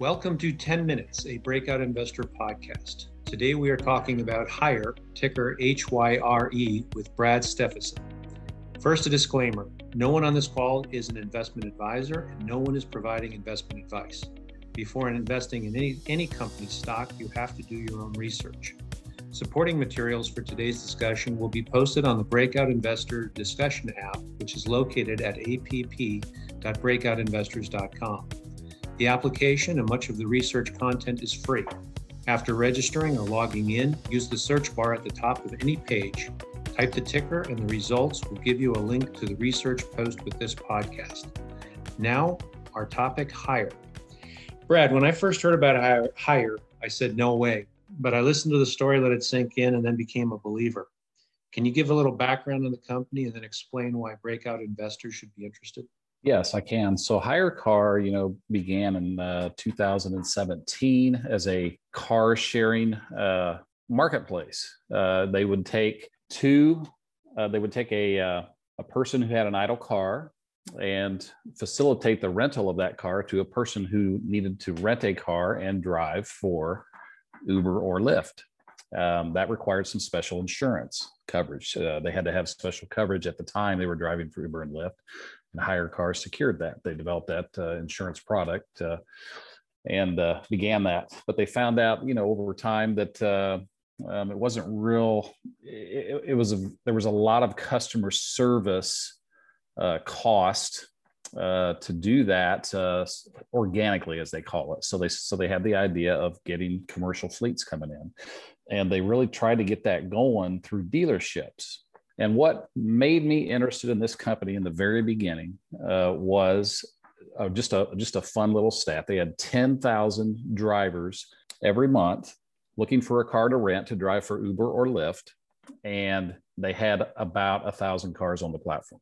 Welcome to 10 Minutes, a Breakout Investor podcast. Today we are talking about Hyre, ticker HYRE, with Brad Stephenson. First, a disclaimer no one on this call is an investment advisor, and no one is providing investment advice. Before investing in any, any company's stock, you have to do your own research. Supporting materials for today's discussion will be posted on the Breakout Investor Discussion app, which is located at app.breakoutinvestors.com. The application and much of the research content is free. After registering or logging in, use the search bar at the top of any page. Type the ticker, and the results will give you a link to the research post with this podcast. Now, our topic Hyre. Brad, when I first heard about Hyre, I said, no way. But I listened to the story, let it sink in, and then became a believer. Can you give a little background on the company and then explain why breakout investors should be interested? Yes, I can. So HyreCar, you know, began in uh, 2017 as a car sharing uh, marketplace. Uh, they would take two, uh, they would take a, uh, a person who had an idle car and facilitate the rental of that car to a person who needed to rent a car and drive for Uber or Lyft. Um, that required some special insurance coverage. Uh, they had to have special coverage at the time they were driving for Uber and Lyft and HyreCar secured that. They developed that uh, insurance product uh, and uh, began that. But they found out, you know, over time that uh, um, it wasn't real. It, it, was a, there was a lot of customer service uh, cost uh, to do that organically, as they call it. So they so they had the idea of getting commercial fleets coming in, and they really tried to get that going through dealerships and what made me interested in this company in the very beginning uh, was uh, just a just a fun little stat. They had ten thousand drivers every month looking for a car to rent to drive for Uber or Lyft, and they had about a thousand cars on the platform.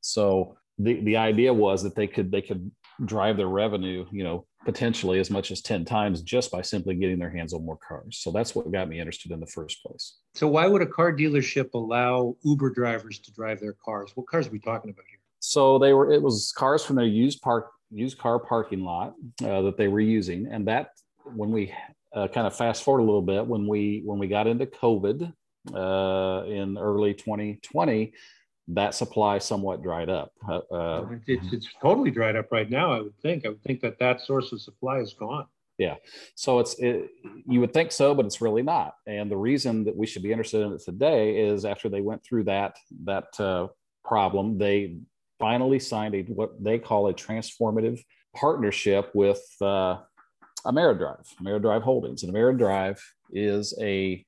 So the the idea was that they could they could drive their revenue, you know, potentially as much as 10 times just by simply getting their hands on more cars. So that's what got me interested in the first place. So why would a car dealership allow Uber drivers to drive their cars? What cars are we talking about here? So they were it was cars from their used park used car parking lot uh, that they were using and that when we uh, kind of fast forward a little bit when we when we got into COVID uh, in early 2020 that supply somewhat dried up. Uh, it's, it's totally dried up right now. I would think. I would think that that source of supply is gone. Yeah. So it's it, you would think so, but it's really not. And the reason that we should be interested in it today is after they went through that that uh, problem, they finally signed a what they call a transformative partnership with uh, Ameridrive, Ameridrive Holdings, and Ameridrive is a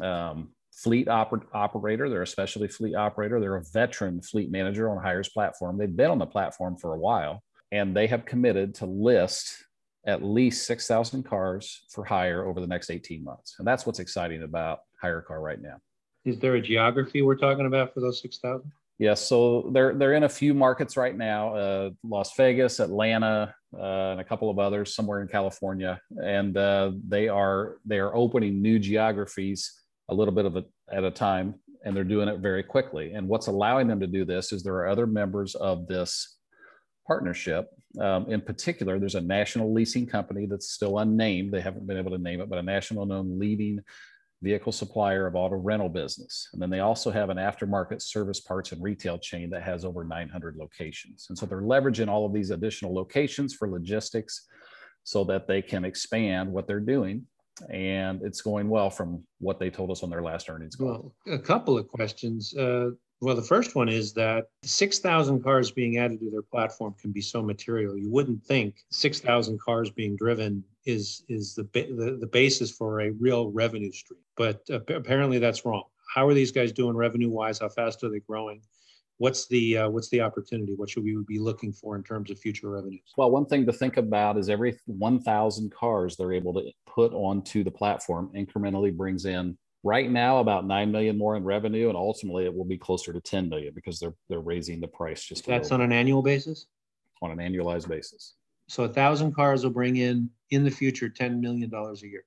um, fleet oper- operator. They're a specialty fleet operator. They're a veteran fleet manager on Hyre's platform. They've been on the platform for a while, and they have committed to list at least 6,000 cars for hire over the next 18 months. And that's what's exciting about HyreCar right now. Is there a geography we're talking about for those 6,000? Yes, so they're they're in a few markets right now: uh, Las Vegas, Atlanta, uh, and a couple of others somewhere in California. And uh, they are they are opening new geographies a little bit of it at a time and they're doing it very quickly. And what's allowing them to do this is there are other members of this partnership. Um, in particular there's a national leasing company that's still unnamed. They haven't been able to name it but a national known leading vehicle supplier of auto rental business. And then they also have an aftermarket service parts and retail chain that has over 900 locations. And so they're leveraging all of these additional locations for logistics so that they can expand what they're doing and it's going well from what they told us on their last earnings call. Well, a couple of questions. Uh, well, the first one is that 6,000 cars being added to their platform can be so material. You wouldn't think 6,000 cars being driven is is the, the the basis for a real revenue stream. But apparently that's wrong. How are these guys doing revenue wise? How fast are they growing? What's the uh, what's the opportunity? What should we be looking for in terms of future revenues? Well, one thing to think about is every 1,000 cars they're able to put onto the platform incrementally brings in right now about 9 million more in revenue and ultimately it will be closer to 10 million because they're they're raising the price just that's on an annual basis on an annualized basis so a thousand cars will bring in in the future 10 million dollars a year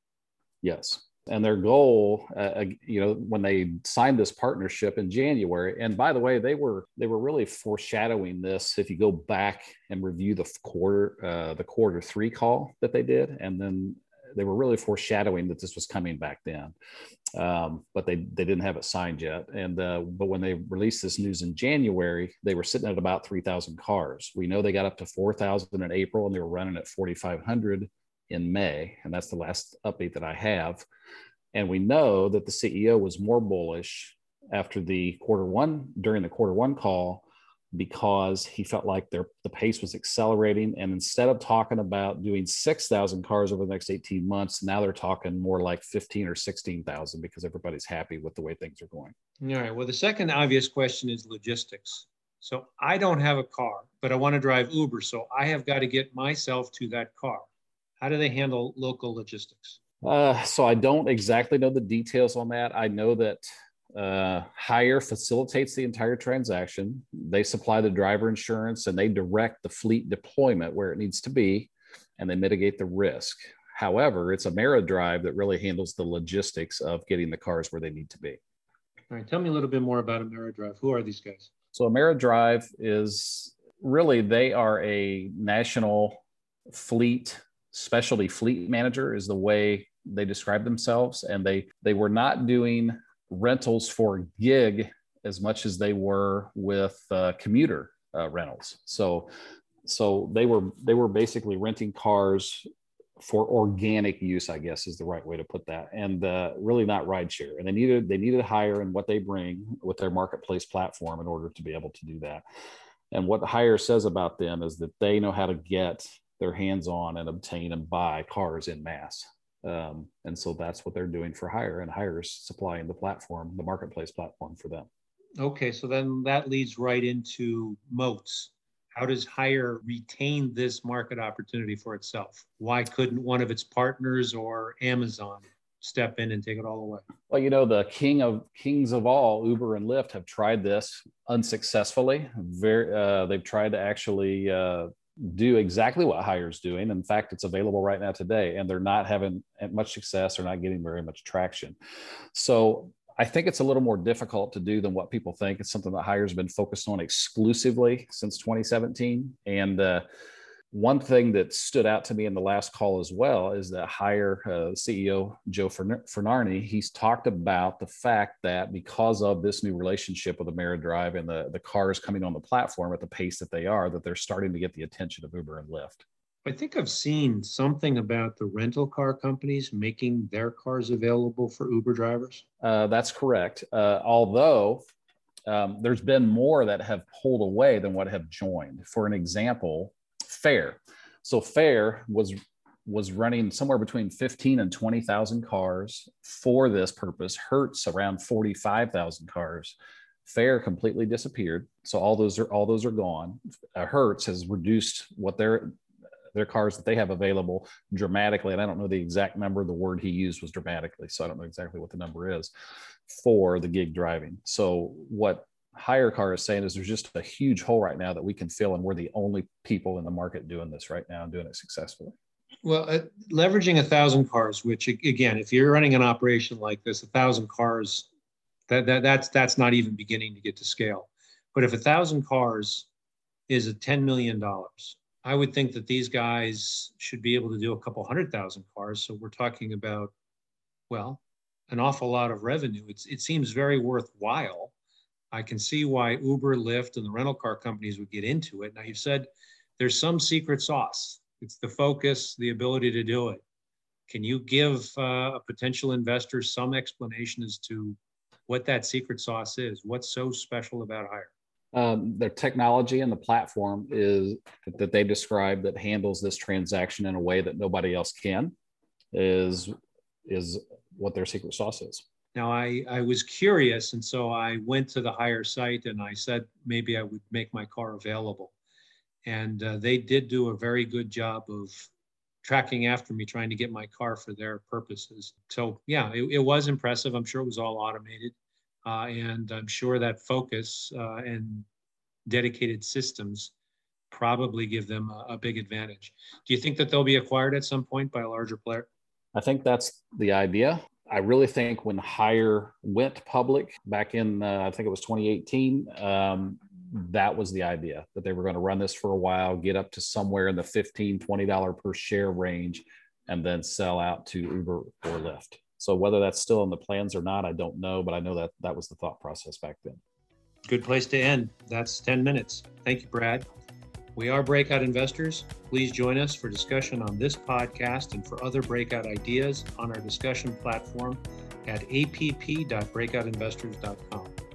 yes and their goal uh, you know when they signed this partnership in january and by the way they were they were really foreshadowing this if you go back and review the quarter uh, the quarter three call that they did and then they were really foreshadowing that this was coming back then. Um, but they they didn't have it signed yet and uh, but when they released this news in january they were sitting at about 3000 cars. We know they got up to 4000 in april and they were running at 4500 in May, and that's the last update that I have. And we know that the CEO was more bullish after the quarter one during the quarter one call because he felt like their the pace was accelerating. And instead of talking about doing 6,000 cars over the next 18 months, now they're talking more like 15 or 16,000 because everybody's happy with the way things are going. All right. Well, the second obvious question is logistics. So I don't have a car, but I want to drive Uber. So I have got to get myself to that car. How do they handle local logistics? Uh, so I don't exactly know the details on that. I know that uh, Hyre facilitates the entire transaction. They supply the driver insurance and they direct the fleet deployment where it needs to be, and they mitigate the risk. However, it's Ameridrive that really handles the logistics of getting the cars where they need to be. All right, tell me a little bit more about Ameridrive. Who are these guys? So Ameridrive is really they are a national fleet specialty fleet manager is the way they describe themselves. And they they were not doing rentals for gig as much as they were with uh, commuter uh, rentals. So so they were they were basically renting cars for organic use i guess is the right way to put that and uh, really not rideshare. And they needed they needed Hyre and what they bring with their marketplace platform in order to be able to do that. And what Hyre says about them is that they know how to get their hands on and obtain and buy cars in mass. Um, and so that's what they're doing for Hyre, and Hyre's supplying the platform, the marketplace platform for them. Okay, so then that leads right into moats. How does Hyre retain this market opportunity for itself? Why couldn't one of its partners or Amazon step in and take it all away? Well, you know, the king of kings of all, Uber and Lyft, have tried this unsuccessfully. Very, uh, they've tried to actually uh, do exactly what Hyre's doing. In fact, it's available right now today, and they're not having much success or not getting very much traction. So I think it's a little more difficult to do than what people think. It's something that Hyre's been focused on exclusively since 2017, and uh, one thing that stood out to me in the last call as well is that Hyre uh, CEO Joe Furnari, he's talked about the fact that because of this new relationship with Ameridrive and the, the cars coming on the platform at the pace that they are, that they're starting to get the attention of Uber and Lyft. I think I've seen something about the rental car companies making their cars available for Uber drivers. Uh, that's correct. Uh, although um, there's been more that have pulled away than what have joined. For an example, Fair. So Fair was was running somewhere between 15 and 20,000 cars for this purpose. Hertz around 45,000 cars. Fair completely disappeared. So all those are all those are gone. Uh, Hertz has reduced what their their cars that they have available dramatically. And I don't know the exact number. The word he used was dramatically. So I don't know exactly what the number is for the gig driving. So what HyreCar is saying is there's just a huge hole right now that we can fill and we're the only people in the market doing this right now and doing it successfully. Well uh, leveraging a thousand cars which again if you're running an operation like this a thousand cars that, that that's that's not even beginning to get to scale. But if a thousand cars is a 10 million dollars i would think that these guys should be able to do a couple hundred thousand cars. So we're talking about well an awful lot of revenue. It's, it seems very worthwhile I can see why Uber, Lyft, and the rental car companies would get into it. Now, you've said there's some secret sauce. It's the focus, the ability to do it. Can you give uh, a potential investor some explanation as to what that secret sauce is? What's so special about Hyre? Um, their technology and the platform is that they describe that handles this transaction in a way that nobody else can is is what their secret sauce is. Now, I, I was curious, and so I went to the Hyre site and I said maybe I would make my car available. And uh, they did do a very good job of tracking after me, trying to get my car for their purposes. So, yeah, it, it was impressive. I'm sure it was all automated. Uh, and I'm sure that focus uh, and dedicated systems probably give them a, a big advantage. Do you think that they'll be acquired at some point by a larger player? I think that's the idea. I really think when Hyre went public back in, uh, I think it was 2018, um, that was the idea that they were going to run this for a while, get up to somewhere in the 15, $20 per share range, and then sell out to Uber or Lyft. So whether that's still in the plans or not, I don't know, but I know that that was the thought process back then. Good place to end. That's 10 minutes. Thank you, Brad. We are Breakout Investors. Please join us for discussion on this podcast and for other breakout ideas on our discussion platform at app.breakoutinvestors.com.